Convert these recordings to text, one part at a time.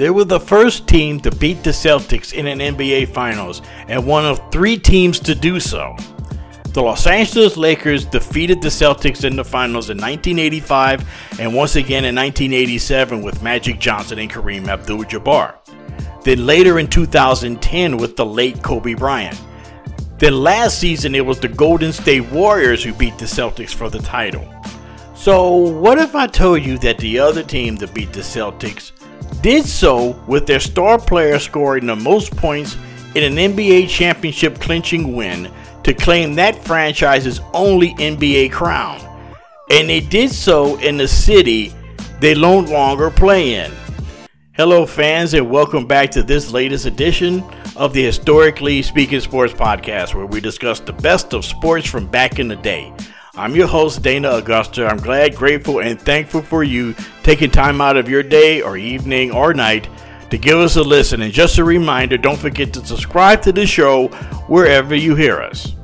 They were the first team to beat the Celtics in an NBA Finals and one of three teams to do so. The Los Angeles Lakers defeated the Celtics in the finals in 1985 and once again in 1987 with Magic Johnson and Kareem Abdul Jabbar. Then later in 2010 with the late Kobe Bryant. Then last season it was the Golden State Warriors who beat the Celtics for the title. So, what if I told you that the other team to beat the Celtics did so with their star player scoring the most points in an NBA championship clinching win to claim that franchise's only NBA crown. And they did so in the city they no longer play in. Hello, fans, and welcome back to this latest edition of the Historically Speaking Sports Podcast, where we discuss the best of sports from back in the day. I'm your host, Dana Auguster. I'm glad, grateful, and thankful for you taking time out of your day or evening or night to give us a listen. And just a reminder don't forget to subscribe to the show wherever you hear us.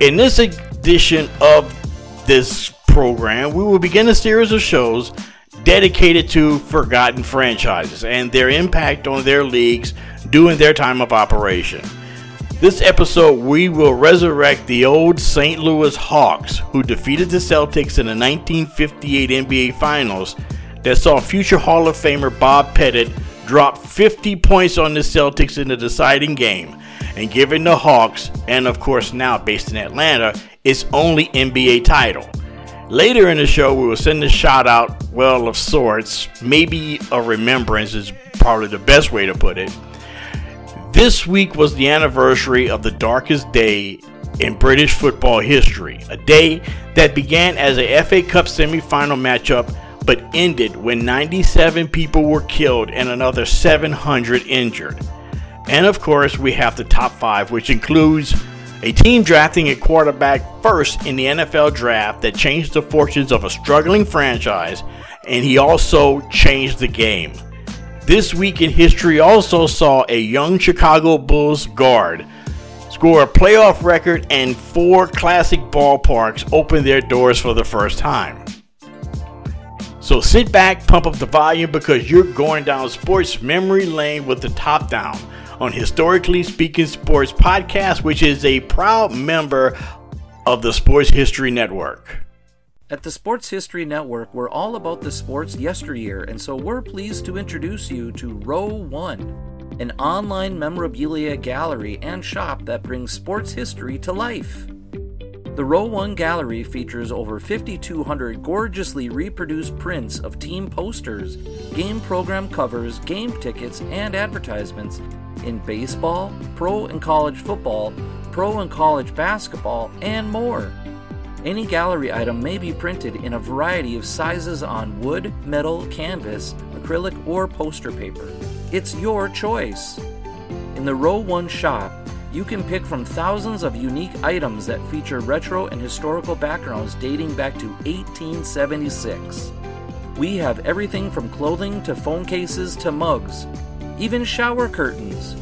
In this edition of this program, we will begin a series of shows dedicated to forgotten franchises and their impact on their leagues during their time of operation. This episode, we will resurrect the old St. Louis Hawks, who defeated the Celtics in the 1958 NBA Finals, that saw future Hall of Famer Bob Pettit drop 50 points on the Celtics in the deciding game, and giving the Hawks, and of course now based in Atlanta, its only NBA title. Later in the show, we will send a shout out, well, of sorts, maybe a remembrance is probably the best way to put it this week was the anniversary of the darkest day in British football history, a day that began as a FA Cup semi-final matchup but ended when 97 people were killed and another 700 injured. And of course, we have the top 5 which includes a team drafting a quarterback first in the NFL draft that changed the fortunes of a struggling franchise and he also changed the game. This week in history also saw a young Chicago Bulls guard score a playoff record and four classic ballparks open their doors for the first time. So sit back, pump up the volume because you're going down sports memory lane with the top down on Historically Speaking Sports Podcast, which is a proud member of the Sports History Network. At the Sports History Network, we're all about the sports yesteryear, and so we're pleased to introduce you to Row One, an online memorabilia gallery and shop that brings sports history to life. The Row One Gallery features over 5,200 gorgeously reproduced prints of team posters, game program covers, game tickets, and advertisements in baseball, pro and college football, pro and college basketball, and more. Any gallery item may be printed in a variety of sizes on wood, metal, canvas, acrylic, or poster paper. It's your choice. In the Row 1 shop, you can pick from thousands of unique items that feature retro and historical backgrounds dating back to 1876. We have everything from clothing to phone cases to mugs, even shower curtains.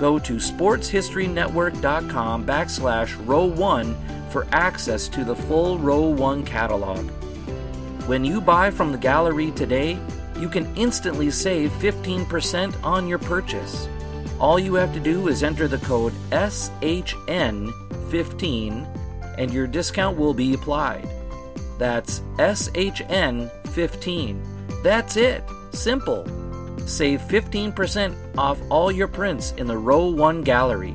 Go to sportshistorynetwork.com backslash row 1 for access to the full Row 1 catalog. When you buy from the gallery today, you can instantly save 15% on your purchase. All you have to do is enter the code SHN15 and your discount will be applied. That's SHN15. That's it. Simple. Save 15% off all your prints in the Row 1 gallery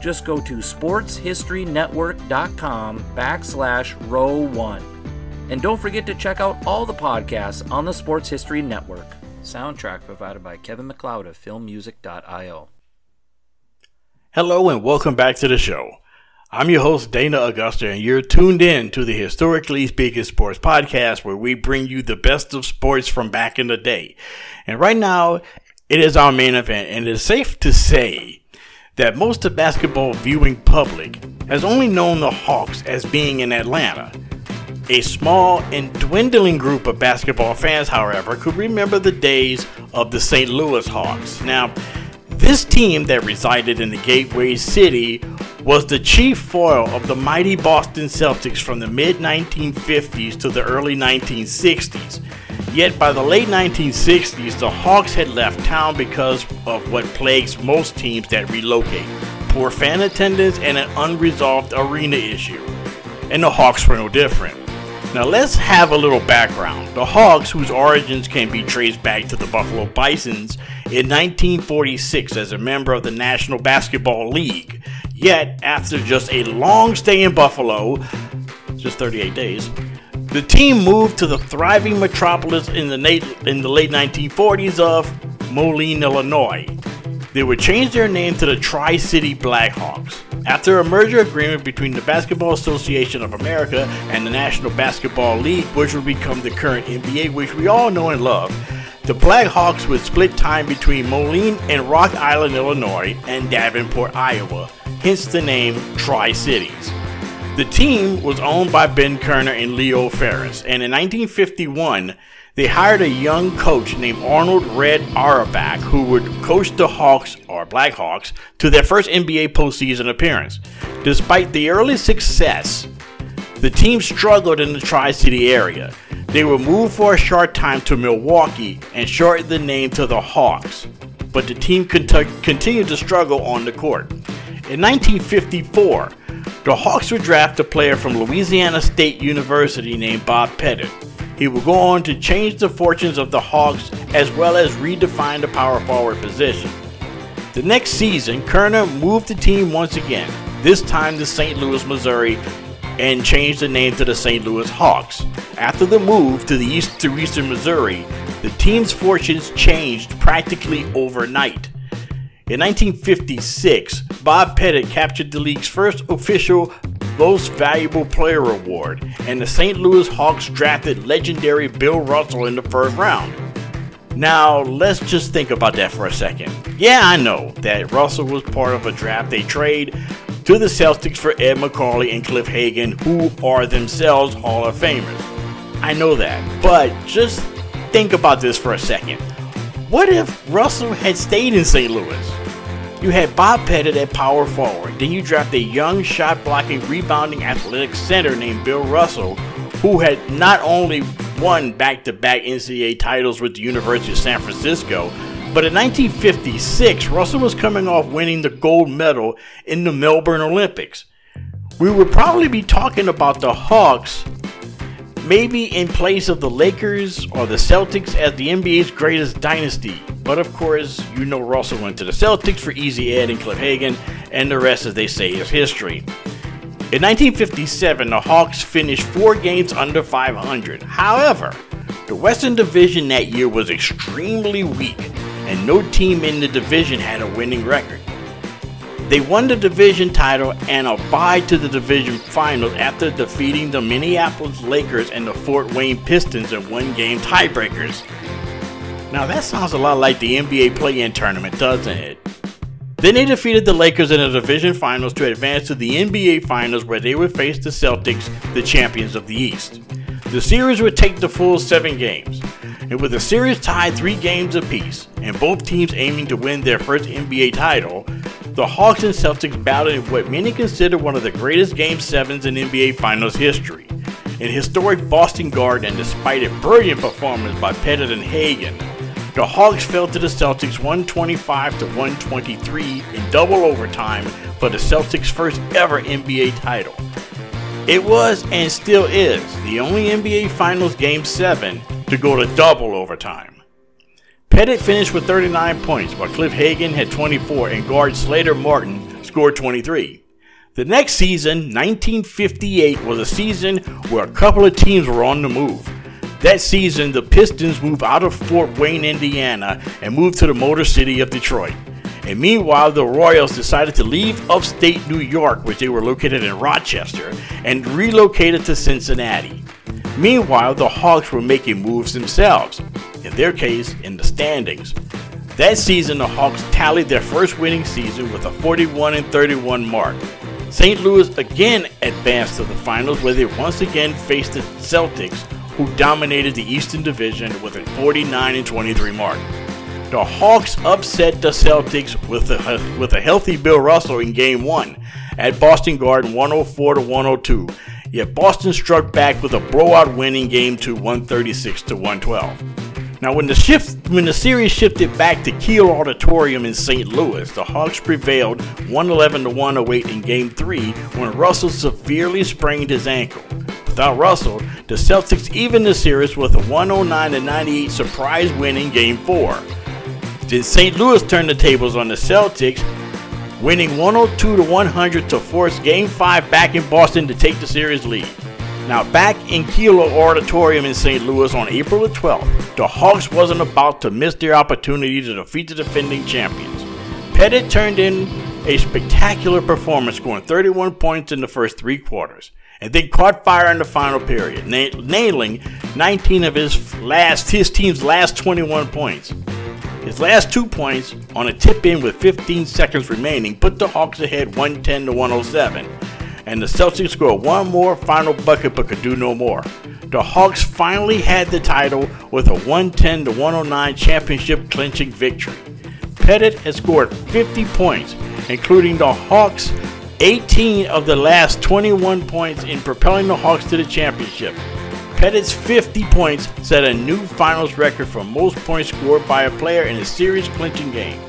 just go to sportshistorynetwork.com backslash row one. And don't forget to check out all the podcasts on the Sports History Network. Soundtrack provided by Kevin MacLeod of filmmusic.io. Hello and welcome back to the show. I'm your host, Dana Auguster, and you're tuned in to the Historically Speaking Sports Podcast, where we bring you the best of sports from back in the day. And right now, it is our main event, and it is safe to say that most of basketball viewing public has only known the Hawks as being in Atlanta. A small and dwindling group of basketball fans, however, could remember the days of the St. Louis Hawks. Now, this team that resided in the Gateway City was the chief foil of the mighty Boston Celtics from the mid 1950s to the early 1960s. Yet by the late 1960s, the Hawks had left town because of what plagues most teams that relocate poor fan attendance and an unresolved arena issue. And the Hawks were no different. Now let's have a little background. The Hawks, whose origins can be traced back to the Buffalo Bisons in 1946 as a member of the National Basketball League. Yet, after just a long stay in Buffalo, just 38 days, the team moved to the thriving metropolis in the, late, in the late 1940s of Moline, Illinois. They would change their name to the Tri City Blackhawks. After a merger agreement between the Basketball Association of America and the National Basketball League, which would become the current NBA, which we all know and love, the Blackhawks would split time between Moline and Rock Island, Illinois, and Davenport, Iowa, hence the name Tri Cities. The team was owned by Ben Kerner and Leo Ferris, and in 1951, they hired a young coach named Arnold Red Auerbach who would coach the Hawks, or Blackhawks, to their first NBA postseason appearance. Despite the early success, the team struggled in the Tri City area. They were moved for a short time to Milwaukee and shortened the name to the Hawks, but the team continued to struggle on the court. In 1954, the Hawks would draft a player from Louisiana State University named Bob Pettit. He would go on to change the fortunes of the Hawks as well as redefine the power forward position. The next season, Kerner moved the team once again, this time to St. Louis, Missouri, and changed the name to the St. Louis Hawks. After the move to the east to eastern Missouri, the team's fortunes changed practically overnight. In 1956, Bob Pettit captured the league's first official most Valuable Player Award, and the St. Louis Hawks drafted legendary Bill Russell in the first round. Now, let's just think about that for a second. Yeah, I know that Russell was part of a draft they trade to the Celtics for Ed Macauley and Cliff Hagan, who are themselves Hall of Famers. I know that, but just think about this for a second. What if Russell had stayed in St. Louis? You had Bob Pettit at power forward. Then you draft a young shot blocking, rebounding, athletic center named Bill Russell, who had not only won back to back NCAA titles with the University of San Francisco, but in 1956, Russell was coming off winning the gold medal in the Melbourne Olympics. We would probably be talking about the Hawks maybe in place of the Lakers or the Celtics as the NBA's greatest dynasty. But of course, you know Russell went to the Celtics for Easy Ed and Cliff Hagan, and the rest, as they say, is history. In 1957, the Hawks finished four games under 500. However, the Western Division that year was extremely weak, and no team in the division had a winning record. They won the division title and a bye to the division finals after defeating the Minneapolis Lakers and the Fort Wayne Pistons in one game tiebreakers. Now that sounds a lot like the NBA play in tournament, doesn't it? Then they defeated the Lakers in the division finals to advance to the NBA finals where they would face the Celtics, the champions of the East. The series would take the full seven games, and with the series tied three games apiece, and both teams aiming to win their first NBA title, the Hawks and Celtics battled in what many consider one of the greatest Game 7s in NBA Finals history. In historic Boston Garden, despite a brilliant performance by Pettit and Hagan, the Hawks fell to the Celtics 125 to 123 in double overtime for the Celtics' first ever NBA title. It was and still is the only NBA Finals Game 7 to go to double overtime. Pettit finished with 39 points, while Cliff Hagan had 24 and guard Slater Martin scored 23. The next season, 1958, was a season where a couple of teams were on the move. That season, the Pistons moved out of Fort Wayne, Indiana, and moved to the Motor City of Detroit. And meanwhile, the Royals decided to leave upstate New York, which they were located in Rochester, and relocated to Cincinnati. Meanwhile, the Hawks were making moves themselves, in their case, in the standings. That season, the Hawks tallied their first winning season with a 41 31 mark. St. Louis again advanced to the finals where they once again faced the Celtics, who dominated the Eastern Division with a 49 23 mark. The Hawks upset the Celtics with a, with a healthy Bill Russell in Game 1 at Boston Garden 104 to 102. Yet Boston struck back with a blowout win in Game 2 136 to 112. Now when the shift when the series shifted back to Kiel Auditorium in St. Louis, the Hawks prevailed 111 to 108 in game 3 when Russell severely sprained his ankle. Without Russell, the Celtics evened the series with a 109 98 surprise win in game 4. Then St. Louis turned the tables on the Celtics, winning 102 to 100 to force Game 5 back in Boston to take the series lead. Now, back in Kiel Auditorium in St. Louis on April the 12th, the Hawks wasn't about to miss their opportunity to defeat the defending champions. Pettit turned in a spectacular performance, scoring 31 points in the first three quarters, and then caught fire in the final period, nailing 19 of his last his team's last 21 points. His last two points on a tip in with 15 seconds remaining put the Hawks ahead 110 to 107, and the Celtics scored one more final bucket but could do no more. The Hawks finally had the title with a 110 to 109 championship clinching victory. Pettit has scored 50 points, including the Hawks' 18 of the last 21 points in propelling the Hawks to the championship. Pettit's 50 points set a new finals record for most points scored by a player in a series clinching game,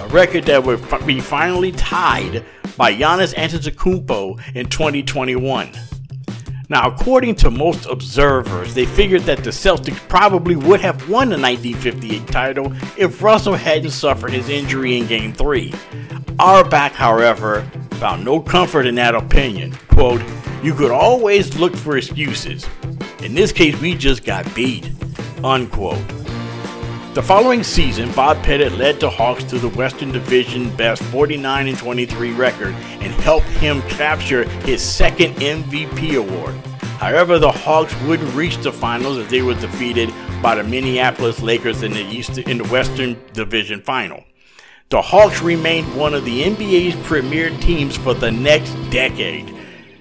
a record that would be finally tied by Giannis Antetokounmpo in 2021. Now, according to most observers, they figured that the Celtics probably would have won the 1958 title if Russell hadn't suffered his injury in Game 3. Auerbach, however, found no comfort in that opinion. Quote, You could always look for excuses. In this case, we just got beat. Unquote. The following season, Bob Pettit led the Hawks to the Western Division best 49 and 23 record and helped him capture his second MVP award. However, the Hawks wouldn't reach the finals as they were defeated by the Minneapolis Lakers in the East in the Western Division final. The Hawks remained one of the NBA's premier teams for the next decade.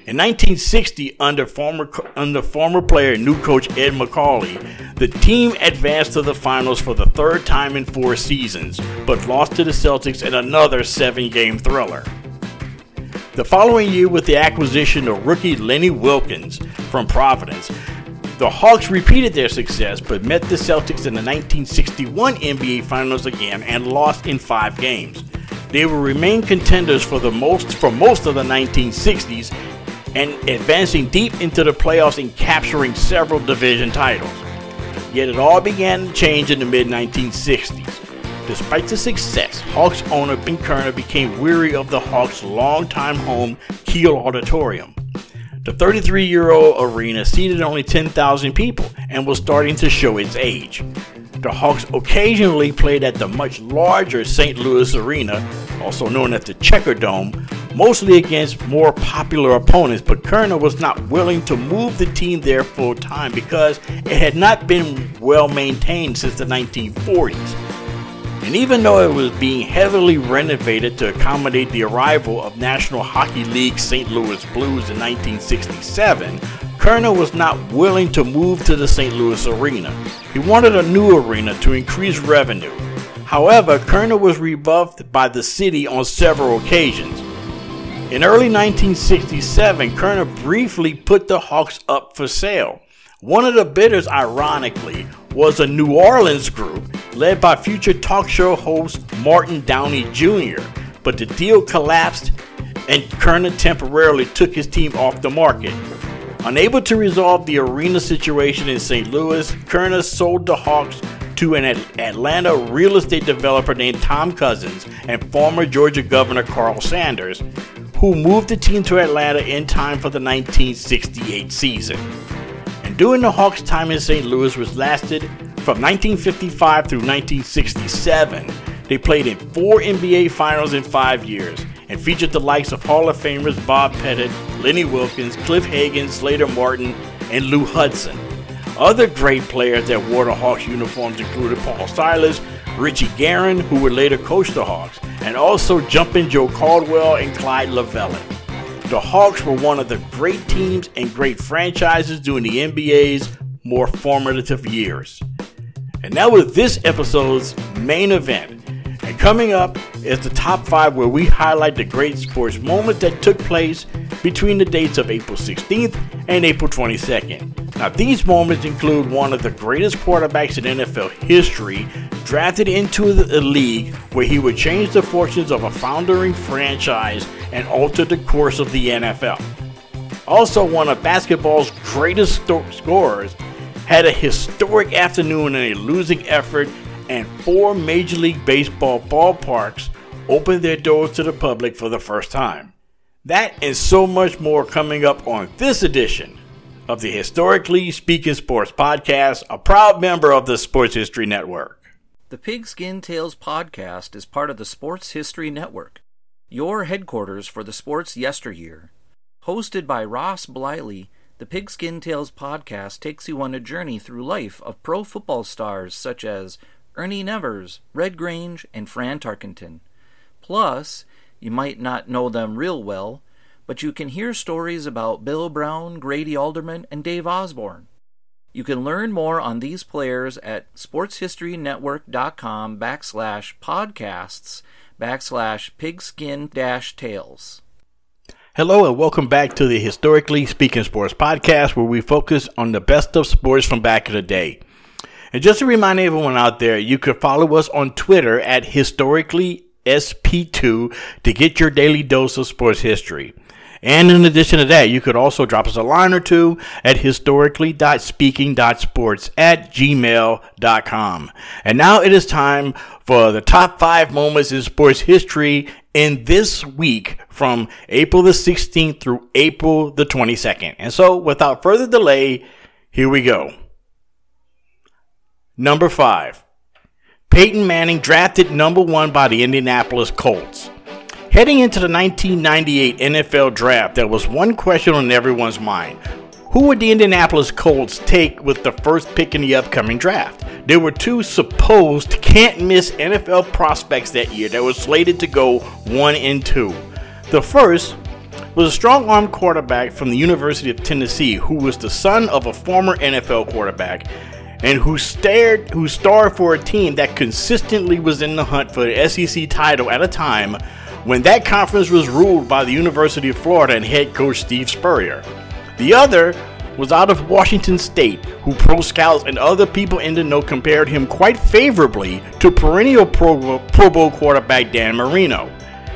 In 1960, under former under former player and new coach Ed Macauley, the team advanced to the finals for the third time in four seasons, but lost to the Celtics in another seven-game thriller. The following year, with the acquisition of rookie Lenny Wilkens from Providence, the Hawks repeated their success but met the Celtics in the 1961 NBA Finals again and lost in five games. They will remain contenders for the most for most of the 1960s and advancing deep into the playoffs and capturing several division titles. Yet it all began to change in the mid 1960s. Despite the success, Hawks owner Ben Kerner became weary of the Hawks' longtime home, Kiel Auditorium. The 33 year old arena seated only 10,000 people and was starting to show its age. The Hawks occasionally played at the much larger St. Louis Arena, also known as the Checker Dome, mostly against more popular opponents, but Kerner was not willing to move the team there full time because it had not been well maintained since the 1940s. And even though it was being heavily renovated to accommodate the arrival of National Hockey League St. Louis Blues in 1967, Kerner was not willing to move to the St. Louis arena. He wanted a new arena to increase revenue. However, Kerner was rebuffed by the city on several occasions. In early 1967, Kerner briefly put the Hawks up for sale. One of the bidders, ironically, was a New Orleans group led by future talk show host Morton Downey Jr., but the deal collapsed and Kerner temporarily took his team off the market. Unable to resolve the arena situation in St. Louis, Kerner sold the Hawks to an Atlanta real estate developer named Tom Cousins and former Georgia Governor Carl Sanders, who moved the team to Atlanta in time for the 1968 season. And during the Hawks' time in St. Louis, which lasted from 1955 through 1967, They played in four NBA Finals in five years and featured the likes of Hall of Famers Bob Pettit, Lenny Wilkens, Cliff Hagan, Slater Martin, and Lou Hudson. Other great players that wore the Hawks uniforms included Paul Silas, Richie Guerin, who would later coach the Hawks, and also Jumpin' Joe Caldwell and Clyde Lovellette. The Hawks were one of the great teams and great franchises during the NBA's more formative years. And that was this episode's main event. And coming up is the top five where we highlight the great sports moments that took place between the dates of April 16th and April 22nd. Now, these moments include one of the greatest quarterbacks in NFL history, drafted into the league where he would change the fortunes of a foundering franchise and alter the course of the NFL. Also, one of basketball's greatest sto- scorers had a historic afternoon in a losing effort, and four Major League Baseball ballparks opened their doors to the public for the first time. That and so much more coming up on this edition of the Historically Speaking Sports Podcast, a proud member of the Sports History Network. The Pigskin Tales podcast is part of the Sports History Network, your headquarters for the sports yesteryear. Hosted by Ross Bliley the Pigskin Tales podcast takes you on a journey through life of pro football stars such as Ernie Nevers, Red Grange, and Fran Tarkenton. Plus, you might not know them real well, but you can hear stories about Bill Brown, Grady Alderman, and Dave Osborne. You can learn more on these players at sportshistorynetwork.com backslash podcasts backslash pigskin dash tales. Hello and welcome back to the Historically Speaking Sports podcast, where we focus on the best of sports from back in the day. And just to remind everyone out there, you can follow us on Twitter at Historically SP2 to get your daily dose of sports history. And in addition to that, you could also drop us a line or two at historically.speaking.sports at gmail.com. And now it is time for the top five moments in sports history in this week from April the 16th through April the 22nd. And so, without further delay, here we go. Number five Peyton Manning drafted number one by the Indianapolis Colts. Heading into the 1998 NFL draft, there was one question on everyone's mind. Who would the Indianapolis Colts take with the first pick in the upcoming draft? There were two supposed can't miss NFL prospects that year that were slated to go one and two. The first was a strong arm quarterback from the University of Tennessee who was the son of a former NFL quarterback and who stared who starred for a team that consistently was in the hunt for the SEC title at a time when that conference was ruled by the University of Florida and head coach Steve Spurrier. The other was out of Washington State, who pro scouts and other people in the know compared him quite favorably to perennial pro, pro Bowl quarterback Dan Marino.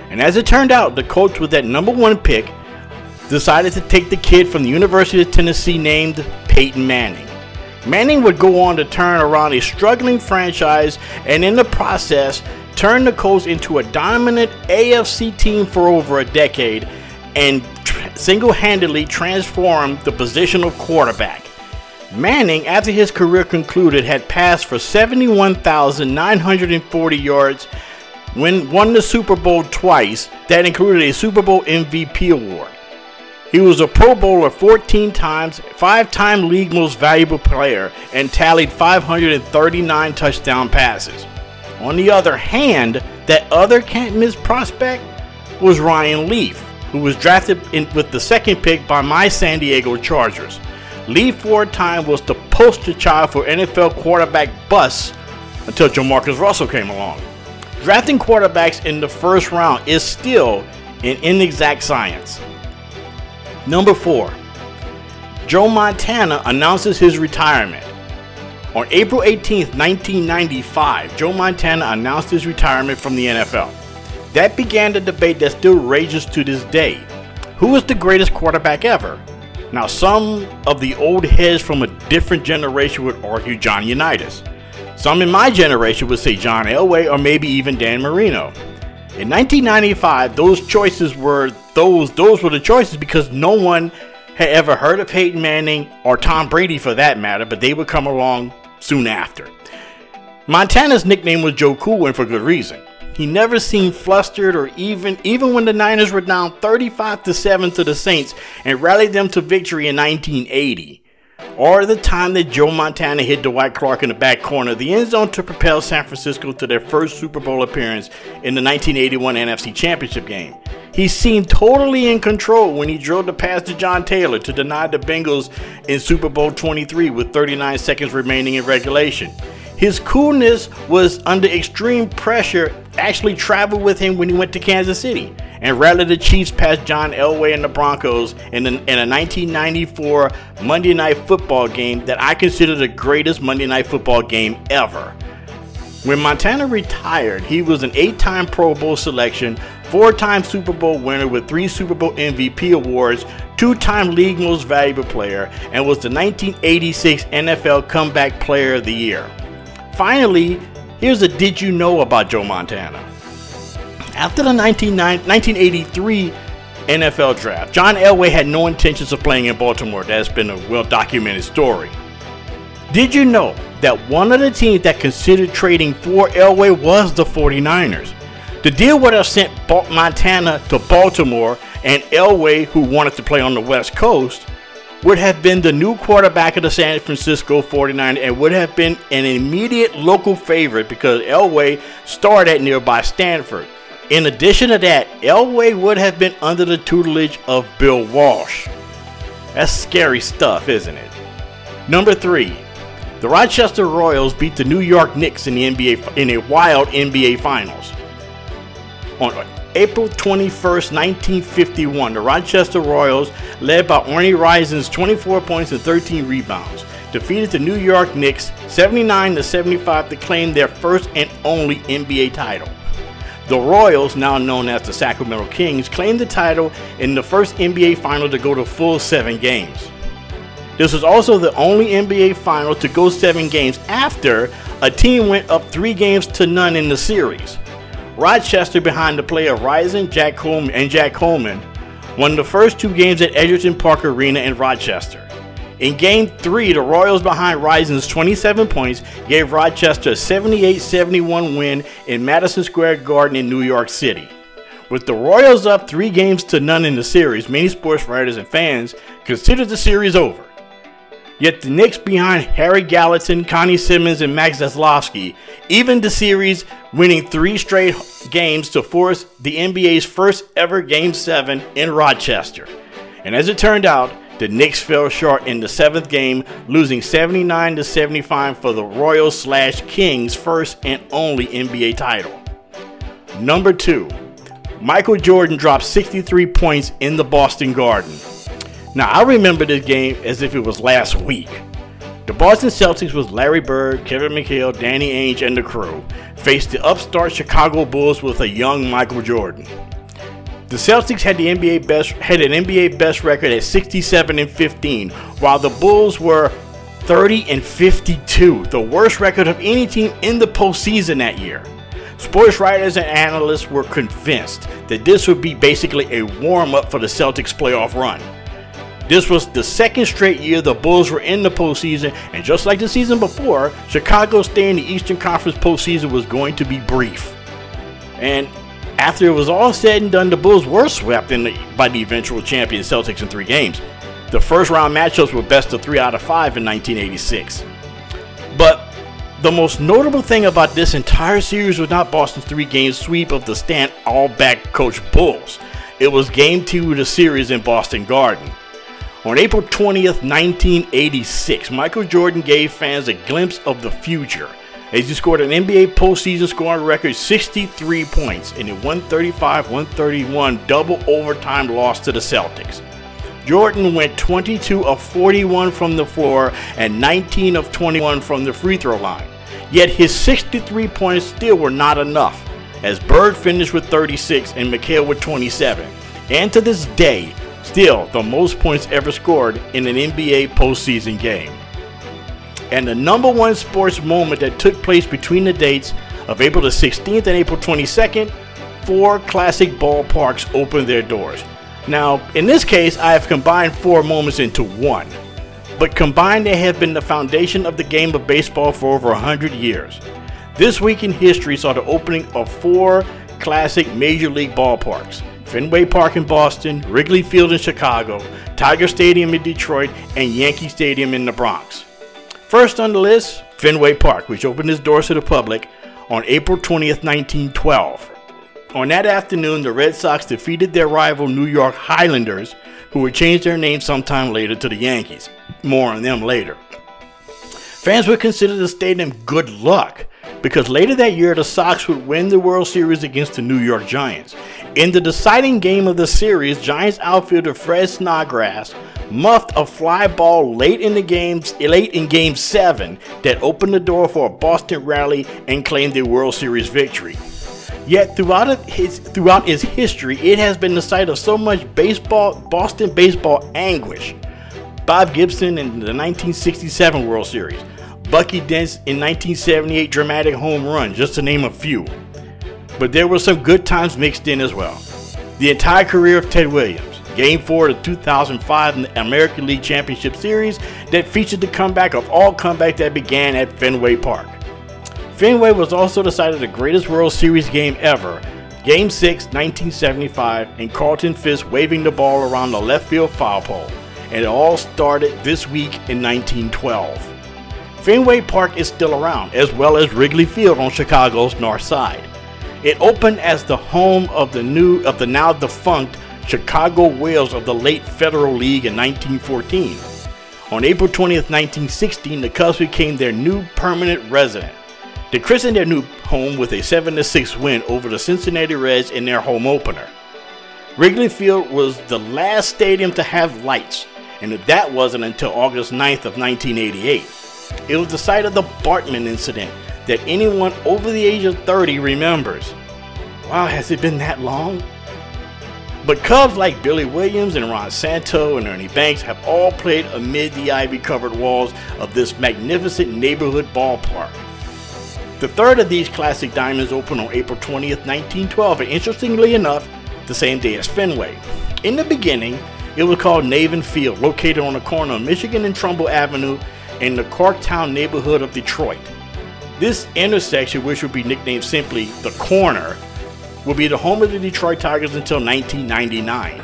And as it turned out, the coach with that number one pick decided to take the kid from the University of Tennessee named Peyton Manning. Manning would go on to turn around a struggling franchise and in the process turned the Colts into a dominant AFC team for over a decade and tr- single handedly transformed the position of quarterback. Manning, after his career concluded, had passed for 71,940 yards, when won the Super Bowl twice, that included a Super Bowl MVP award. He was a Pro Bowler 14 times, five time league most valuable player, and tallied 539 touchdown passes. On the other hand, that other can't miss prospect was Ryan Leaf, who was drafted in, with the second pick by my San Diego Chargers. Leaf for a time was the poster child for NFL quarterback busts until Jamarcus Russell came along. Drafting quarterbacks in the first round is still an inexact science. Number four, Joe Montana announces his retirement. On April 18, 1995, Joe Montana announced his retirement from the NFL. That began the debate that still rages to this day. Who is the greatest quarterback ever? Now, some of the old heads from a different generation would argue John Unitas. Some in my generation would say John Elway or maybe even Dan Marino. In 1995, those choices were those those were the choices because no one had ever heard of Peyton Manning or Tom Brady for that matter, but they would come along soon after. Montana's nickname was Joe Cool and for good reason. He never seemed flustered or even even when the Niners were down 35 to 7 to the Saints and rallied them to victory in 1980 or the time that Joe Montana hit Dwight Clark in the back corner of the end zone to propel San Francisco to their first Super Bowl appearance in the 1981 NFC Championship game. He seemed totally in control when he drove the pass to John Taylor to deny the Bengals in Super Bowl 23 with 39 seconds remaining in regulation. His coolness was under extreme pressure actually traveled with him when he went to Kansas City and rallied the Chiefs past John Elway and the Broncos in, in a 1994 Monday Night Football game that I consider the greatest Monday Night Football game ever. When Montana retired, he was an eight time Pro Bowl selection, four time Super Bowl winner with three Super Bowl MVP awards, two time League Most Valuable Player, and was the 1986 NFL Comeback Player of the Year. Finally, here's a Did You Know about Joe Montana. After the 1983 NFL draft, John Elway had no intentions of playing in Baltimore. That's been a well documented story. Did you know that one of the teams that considered trading for Elway was the 49ers? The deal would have sent Montana to Baltimore, and Elway, who wanted to play on the West Coast, would have been the new quarterback of the San Francisco 49ers and would have been an immediate local favorite because Elway starred at nearby Stanford. In addition to that, Elway would have been under the tutelage of Bill Walsh. That's scary stuff, isn't it? Number three, the Rochester Royals beat the New York Knicks in the NBA in a wild NBA Finals. On April 21, 1951, the Rochester Royals, led by Arnie Risen's 24 points and 13 rebounds, defeated the New York Knicks 79 to 75 to claim their first and only NBA title. The Royals, now known as the Sacramento Kings, claimed the title in the first NBA final to go to full seven games. This was also the only NBA final to go seven games after a team went up three games to none in the series. Rochester, behind the play of Risen Jack Coleman, and Jack Coleman, won the first two games at Edgerton Park Arena in Rochester. In game three, the Royals behind Risen's 27 points gave Rochester a 78 71 win in Madison Square Garden in New York City. With the Royals up three games to none in the series, many sports writers and fans considered the series over. Yet the Knicks behind Harry Gallatin, Connie Simmons, and Max Zaslofsky even the series, winning three straight games to force the NBA's first ever Game 7 in Rochester. And as it turned out, the Knicks fell short in the seventh game, losing 79 to 75 for the Royals slash Kings' first and only NBA title. Number two, Michael Jordan dropped 63 points in the Boston Garden. Now I remember this game as if it was last week. The Boston Celtics with Larry Bird, Kevin McHale, Danny Ainge, and the crew faced the upstart Chicago Bulls with a young Michael Jordan. The Celtics had the NBA best had an NBA best record at 67 and 15, while the Bulls were 30 and 52, the worst record of any team in the postseason that year. Sports writers and analysts were convinced that this would be basically a warm up for the Celtics playoff run. This was the second straight year the Bulls were in the postseason, and just like the season before, Chicago's stay in the Eastern Conference postseason was going to be brief. And after it was all said and done, the Bulls were swept the, by the eventual champion Celtics in three games. The first round matchups were best of three out of five in 1986. But the most notable thing about this entire series was not Boston's three game sweep of the Stan Albeck coach Bulls. It was game two of the series in Boston Garden. On April 20th, 1986, Michael Jordan gave fans a glimpse of the future as he scored an NBA postseason scoring record 63 points in a 135 131 double overtime loss to the Celtics. Jordan went 22 of 41 from the floor and 19 of 21 from the free throw line. Yet his 63 points still were not enough, as Bird finished with 36 and McHale with 27. And to this day, still the most points ever scored in an NBA postseason game and the number one sports moment that took place between the dates of April the 16th and April 22nd, four classic ballparks opened their doors. Now, in this case, I have combined four moments into one, but combined they have been the foundation of the game of baseball for over 100 years. This week in history saw the opening of four classic major league ballparks Fenway Park in Boston, Wrigley Field in Chicago, Tiger Stadium in Detroit, and Yankee Stadium in the Bronx. First on the list, Fenway Park, which opened its doors to the public on April 20th, 1912. On that afternoon, the Red Sox defeated their rival New York Highlanders, who would change their name sometime later to the Yankees. More on them later. Fans would consider the stadium good luck because later that year the Sox would win the World Series against the New York Giants. In the deciding game of the series, Giants outfielder Fred Snodgrass muffed a fly ball late in the game, late in Game Seven, that opened the door for a Boston rally and claimed the World Series victory. Yet throughout his throughout its history, it has been the site of so much baseball, Boston baseball anguish. Bob Gibson in the 1967 World Series, Bucky Dent's in 1978 dramatic home run, just to name a few. But there were some good times mixed in as well. The entire career of Ted Williams, Game 4 of the 2005 American League Championship Series that featured the comeback of all comebacks that began at Fenway Park. Fenway was also the site of the greatest World Series game ever, Game 6, 1975, and Carlton Fisk waving the ball around the left field foul pole. And it all started this week in 1912. Fenway Park is still around, as well as Wrigley Field on Chicago's north side. It opened as the home of the new of the now defunct Chicago Whales of the late Federal League in 1914. On April 20th, 1916, the Cubs became their new permanent resident. They christened their new home with a 7 6 win over the Cincinnati Reds in their home opener. Wrigley Field was the last stadium to have lights, and that wasn't until August 9th of 1988. It was the site of the Bartman incident that anyone over the age of 30 remembers. Wow, has it been that long? But Cubs like Billy Williams and Ron Santo and Ernie Banks have all played amid the ivy covered walls of this magnificent neighborhood ballpark. The third of these classic diamonds opened on April 20th, 1912, and interestingly enough, the same day as Fenway. In the beginning, it was called Navin Field, located on the corner of Michigan and Trumbull Avenue in the Corktown neighborhood of Detroit. This intersection, which would be nicknamed simply the Corner, will be the home of the Detroit Tigers until 1999.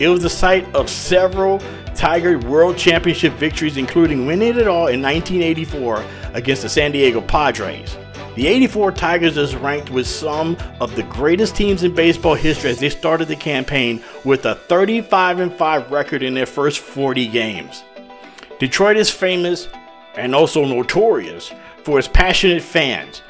It was the site of several Tiger World Championship victories, including winning it all in 1984 against the San Diego Padres. The 84 Tigers is ranked with some of the greatest teams in baseball history as they started the campaign with a 35 5 record in their first 40 games. Detroit is famous and also notorious for its passionate fans.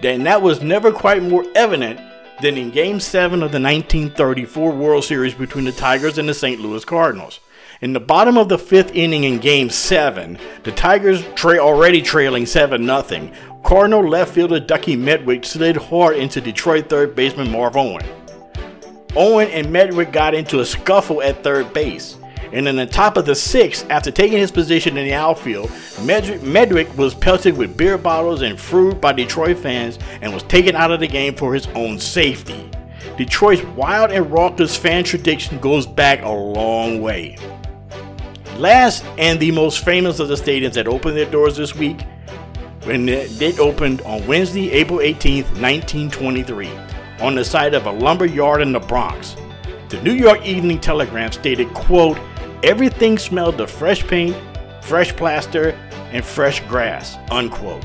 And that was never quite more evident than in Game 7 of the 1934 World Series between the Tigers and the St. Louis Cardinals. In the bottom of the fifth inning in Game 7, the Tigers tra- already trailing 7 0. Cardinal left fielder Ducky Medwick slid hard into Detroit third baseman Marv Owen. Owen and Medwick got into a scuffle at third base. And in the top of the sixth, after taking his position in the outfield, Medwick, Medwick was pelted with beer bottles and fruit by Detroit fans and was taken out of the game for his own safety. Detroit's wild and raucous fan tradition goes back a long way. Last and the most famous of the stadiums that opened their doors this week, when it opened on Wednesday, April 18th, 1923, on the site of a lumber yard in the Bronx. The New York Evening Telegram stated, quote, Everything smelled of fresh paint, fresh plaster, and fresh grass. Unquote.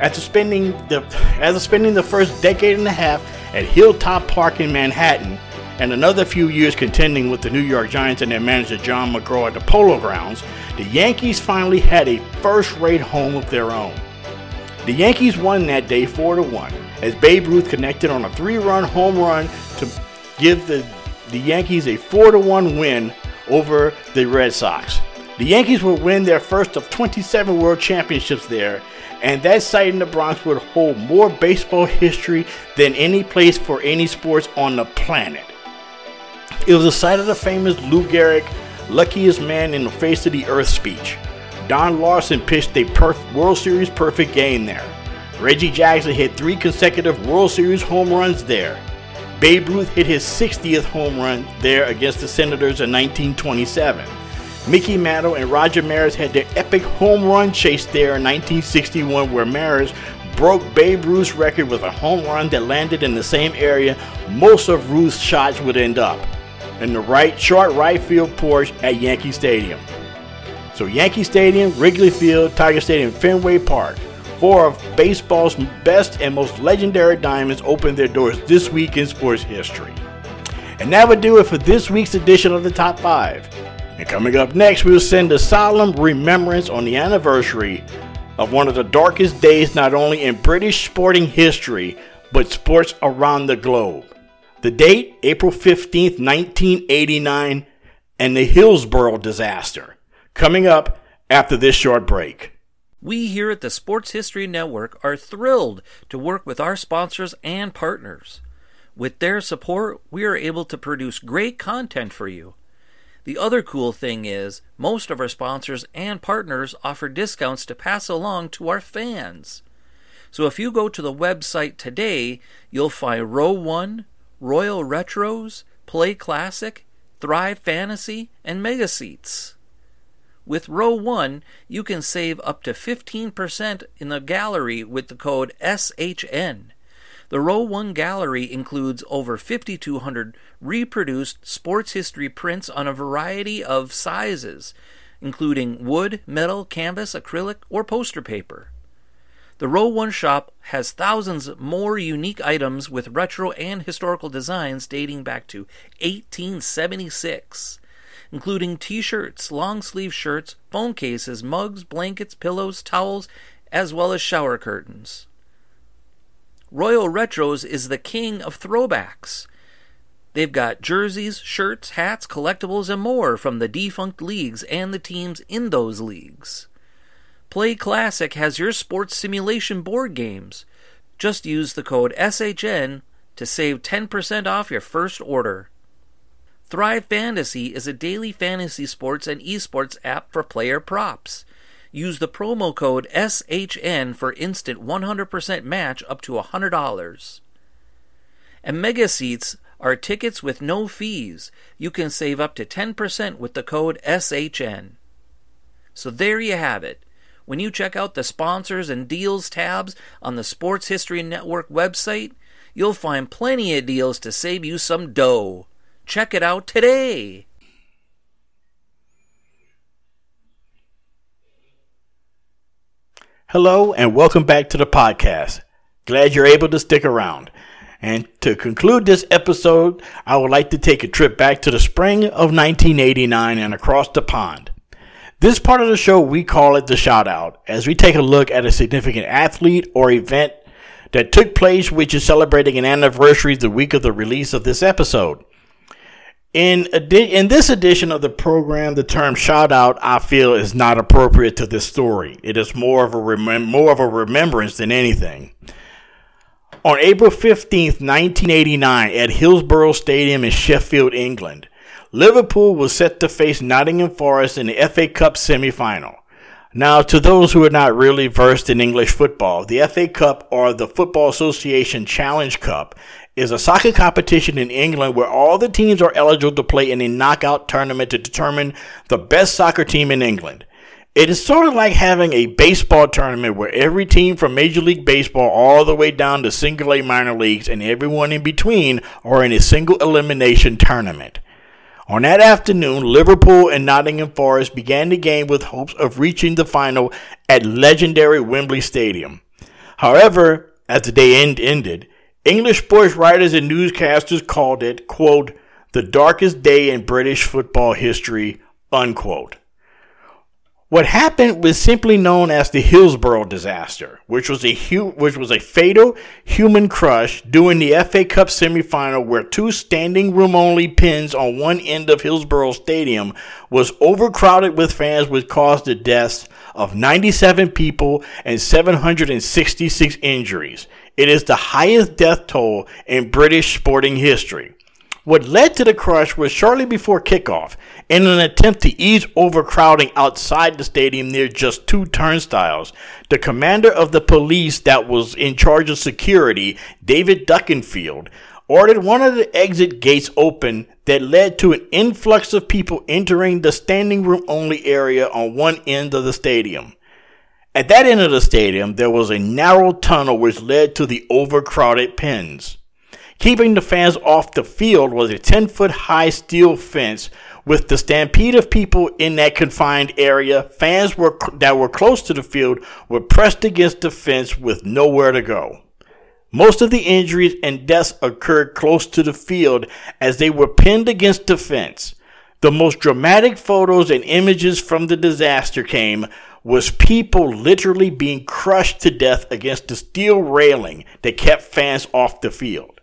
After spending the after spending the first decade and a half at Hilltop Park in Manhattan, and another few years contending with the New York Giants and their manager John McGraw at the Polo Grounds, the Yankees finally had a first-rate home of their own. The Yankees won that day 4 to 1 as Babe Ruth connected on a 3-run home run to give the the Yankees a 4 to 1 win over the Red Sox. The Yankees will win their first of 27 World Championships there, and that site in the Bronx would hold more baseball history than any place for any sports on the planet. It was the site of the famous Lou Gehrig, luckiest man in the face of the earth speech. Don Larsen pitched a perf- World Series perfect game there. Reggie Jackson hit three consecutive World Series home runs there. Babe Ruth hit his 60th home run there against the Senators in 1927. Mickey Mantle and Roger Maris had their epic home run chase there in 1961, where Maris broke Babe Ruth's record with a home run that landed in the same area most of Ruth's shots would end up in the right short right field porch at Yankee Stadium. So Yankee Stadium, Wrigley Field, Tiger Stadium, Fenway Park. Four of baseball's best and most legendary diamonds open their doors this week in sports history. And that would do it for this week's edition of the Top 5. And coming up next, we'll send a solemn remembrance on the anniversary of one of the darkest days not only in British sporting history, but sports around the globe. The date, April 15th, 1989, and the Hillsborough disaster. Coming up after this short break. We here at the Sports History Network are thrilled to work with our sponsors and partners. With their support, we are able to produce great content for you. The other cool thing is, most of our sponsors and partners offer discounts to pass along to our fans. So if you go to the website today, you'll find Row 1, Royal Retros, Play Classic, Thrive Fantasy, and Mega Seats. With Row 1, you can save up to 15% in the gallery with the code SHN. The Row 1 gallery includes over 5,200 reproduced sports history prints on a variety of sizes, including wood, metal, canvas, acrylic, or poster paper. The Row 1 shop has thousands more unique items with retro and historical designs dating back to 1876, including t shirts, long sleeve shirts, phone cases, mugs, blankets, pillows, towels, as well as shower curtains. Royal Retros is the king of throwbacks. They've got jerseys, shirts, hats, collectibles, and more from the defunct leagues and the teams in those leagues. Play Classic has your sports simulation board games. Just use the code SHN to save 10% off your first order. Thrive Fantasy is a daily fantasy sports and esports app for player props. Use the promo code SHN for instant 100% match up to $100. And Mega Seats are tickets with no fees. You can save up to 10% with the code SHN. So there you have it. When you check out the sponsors and deals tabs on the Sports History Network website, you'll find plenty of deals to save you some dough. Check it out today. Hello, and welcome back to the podcast. Glad you're able to stick around. And to conclude this episode, I would like to take a trip back to the spring of 1989 and across the pond. This part of the show, we call it the shout out, as we take a look at a significant athlete or event that took place, which is celebrating an anniversary the week of the release of this episode. In adi- in this edition of the program, the term "shout out" I feel is not appropriate to this story. It is more of a more of a remembrance than anything. On April 15th, 1989, at Hillsborough Stadium in Sheffield, England, Liverpool was set to face Nottingham Forest in the FA Cup semi-final. Now, to those who are not really versed in English football, the FA Cup or the Football Association Challenge Cup is a soccer competition in England where all the teams are eligible to play in a knockout tournament to determine the best soccer team in England. It is sort of like having a baseball tournament where every team from Major League Baseball all the way down to single A minor leagues and everyone in between are in a single elimination tournament. On that afternoon, Liverpool and Nottingham Forest began the game with hopes of reaching the final at legendary Wembley Stadium. However, as the day end ended, English sports writers and newscasters called it, quote, the darkest day in British football history, unquote. What happened was simply known as the Hillsborough disaster, which was a hu- which was a fatal human crush during the FA Cup semifinal where two standing room only pins on one end of Hillsborough Stadium was overcrowded with fans which caused the deaths of 97 people and 766 injuries. It is the highest death toll in British sporting history. What led to the crush was shortly before kickoff, in an attempt to ease overcrowding outside the stadium near just two turnstiles. The commander of the police that was in charge of security, David Duckenfield, ordered one of the exit gates open that led to an influx of people entering the standing room only area on one end of the stadium. At that end of the stadium, there was a narrow tunnel which led to the overcrowded pens. Keeping the fans off the field was a 10 foot high steel fence with the stampede of people in that confined area. Fans were, that were close to the field were pressed against the fence with nowhere to go. Most of the injuries and deaths occurred close to the field as they were pinned against the fence. The most dramatic photos and images from the disaster came was people literally being crushed to death against the steel railing that kept fans off the field.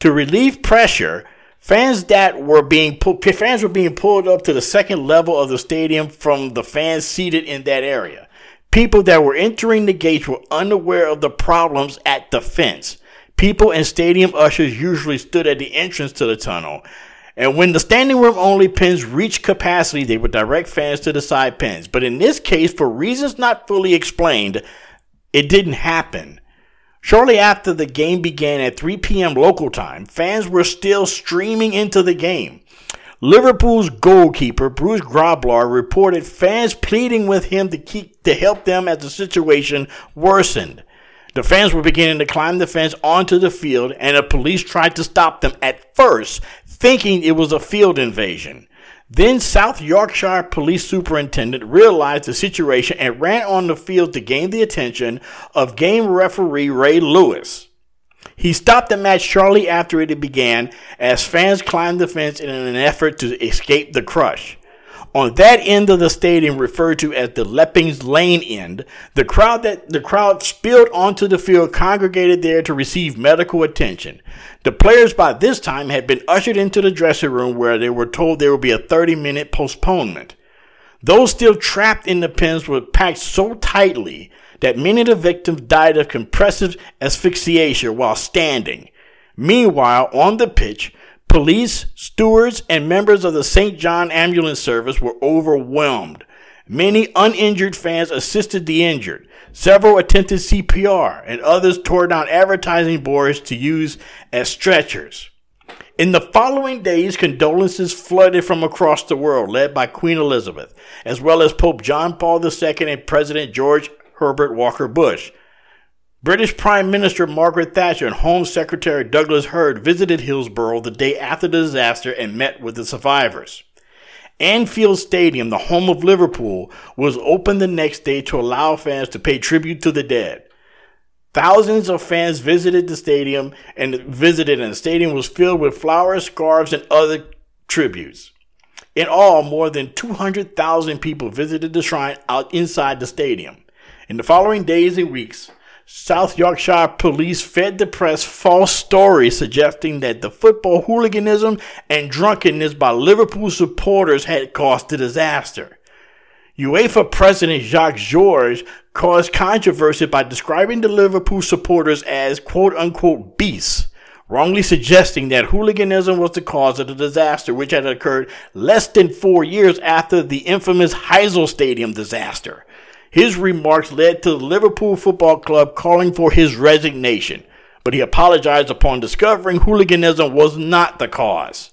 To relieve pressure, fans that were being pu- fans were being pulled up to the second level of the stadium from the fans seated in that area. People that were entering the gates were unaware of the problems at the fence. People and stadium ushers usually stood at the entrance to the tunnel, and when the standing room only pens reached capacity, they would direct fans to the side pens. But in this case, for reasons not fully explained, it didn't happen. Shortly after the game began at 3 p.m. local time, fans were still streaming into the game. Liverpool's goalkeeper, Bruce Grobbelaar, reported fans pleading with him to keep to help them as the situation worsened. The fans were beginning to climb the fence onto the field, and the police tried to stop them at first, thinking it was a field invasion. Then South Yorkshire Police Superintendent realized the situation and ran on the field to gain the attention of game referee Ray Lewis. He stopped the match shortly after it began as fans climbed the fence in an effort to escape the crush. On that end of the stadium, referred to as the Leppings Lane end, the crowd that the crowd spilled onto the field congregated there to receive medical attention. The players by this time had been ushered into the dressing room where they were told there would be a 30 minute postponement. Those still trapped in the pens were packed so tightly that many of the victims died of compressive asphyxiation while standing. Meanwhile, on the pitch, Police, stewards, and members of the St. John Ambulance Service were overwhelmed. Many uninjured fans assisted the injured. Several attempted CPR, and others tore down advertising boards to use as stretchers. In the following days, condolences flooded from across the world, led by Queen Elizabeth, as well as Pope John Paul II and President George Herbert Walker Bush. British Prime Minister Margaret Thatcher and Home Secretary Douglas Hurd visited Hillsborough the day after the disaster and met with the survivors. Anfield Stadium, the home of Liverpool, was opened the next day to allow fans to pay tribute to the dead. Thousands of fans visited the stadium and visited, and the stadium was filled with flowers, scarves, and other tributes. In all, more than 200,000 people visited the shrine out inside the stadium. In the following days and weeks, South Yorkshire police fed the press false stories suggesting that the football hooliganism and drunkenness by Liverpool supporters had caused the disaster. UEFA President Jacques Georges caused controversy by describing the Liverpool supporters as quote unquote beasts, wrongly suggesting that hooliganism was the cause of the disaster, which had occurred less than four years after the infamous Heysel Stadium disaster. His remarks led to the Liverpool Football Club calling for his resignation, but he apologized upon discovering hooliganism was not the cause.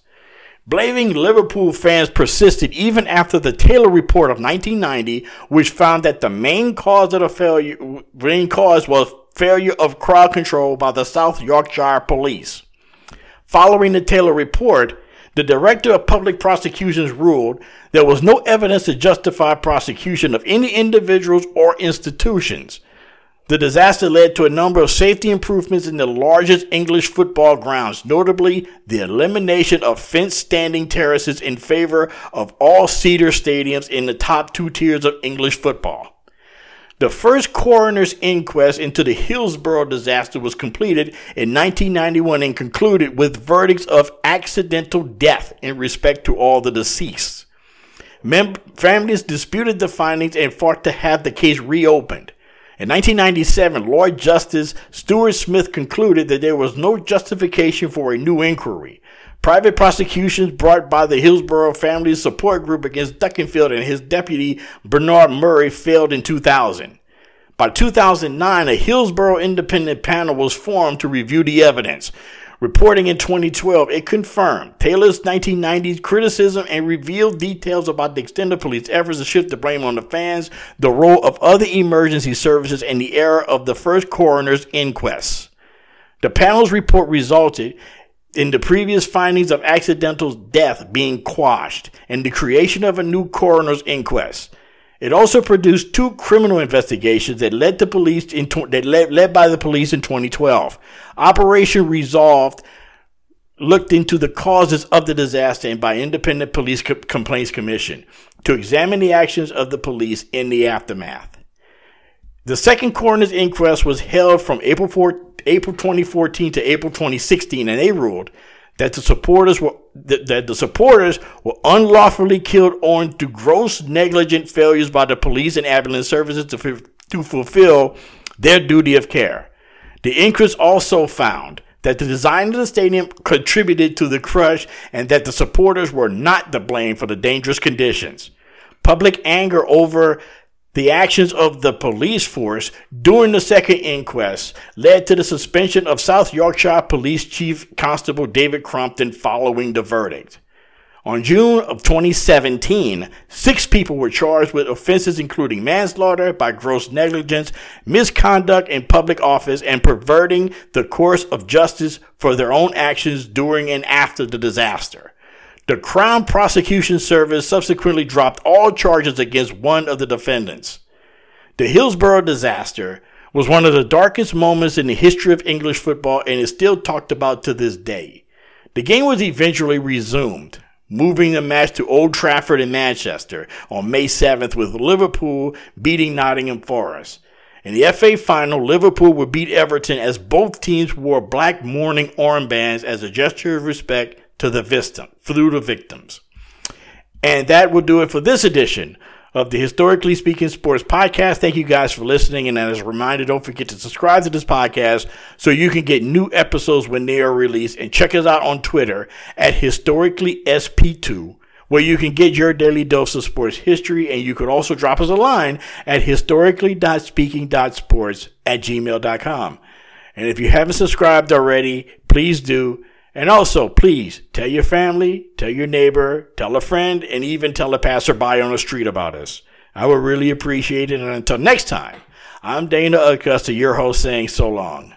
Blaming Liverpool fans persisted even after the Taylor report of 1990, which found that the main cause of the failure, main cause was failure of crowd control by the South Yorkshire police. Following the Taylor report, the Director of Public Prosecutions ruled there was no evidence to justify prosecution of any individuals or institutions. The disaster led to a number of safety improvements in the largest English football grounds, notably the elimination of fence standing terraces in favor of all seater stadiums in the top two tiers of English football. The first coroner's inquest into the Hillsborough disaster was completed in 1991 and concluded with verdicts of accidental death in respect to all the deceased. Mem- families disputed the findings and fought to have the case reopened. In 1997, Lord Justice Stuart Smith concluded that there was no justification for a new inquiry. Private prosecutions brought by the Hillsborough Family Support Group against Duckenfield and his deputy Bernard Murray failed in 2000. By 2009, a Hillsborough independent panel was formed to review the evidence. Reporting in 2012, it confirmed Taylor's 1990s criticism and revealed details about the extended police efforts to shift the blame on the fans, the role of other emergency services, and the era of the first coroner's inquests. The panel's report resulted in the previous findings of accidental death being quashed and the creation of a new coroner's inquest. It also produced two criminal investigations that led to police in that led, led by the police in 2012. Operation Resolved looked into the causes of the disaster and by independent police co- complaints commission to examine the actions of the police in the aftermath. The second coroner's inquest was held from April 4, April 2014 to April 2016, and they ruled that the supporters were that, the supporters were unlawfully killed owing to gross negligent failures by the police and ambulance services to, to fulfill their duty of care. The inquest also found that the design of the stadium contributed to the crush and that the supporters were not to blame for the dangerous conditions. Public anger over the actions of the police force during the second inquest led to the suspension of South Yorkshire Police Chief Constable David Crompton following the verdict. On June of 2017, six people were charged with offenses including manslaughter by gross negligence, misconduct in public office, and perverting the course of justice for their own actions during and after the disaster. The Crown Prosecution Service subsequently dropped all charges against one of the defendants. The Hillsborough disaster was one of the darkest moments in the history of English football and is still talked about to this day. The game was eventually resumed, moving the match to Old Trafford in Manchester on May 7th with Liverpool beating Nottingham Forest. In the FA final, Liverpool would beat Everton as both teams wore black mourning armbands as a gesture of respect to the victim, through the victims. And that will do it for this edition of the Historically Speaking Sports Podcast. Thank you guys for listening. And as a reminder, don't forget to subscribe to this podcast so you can get new episodes when they are released. And check us out on Twitter at HistoricallySP2 where you can get your daily dose of sports history. And you could also drop us a line at historically.speaking.sports at gmail.com. And if you haven't subscribed already, please do. And also, please tell your family, tell your neighbor, tell a friend, and even tell a passerby on the street about us. I would really appreciate it. And until next time, I'm Dana Auguster, your host, saying so long.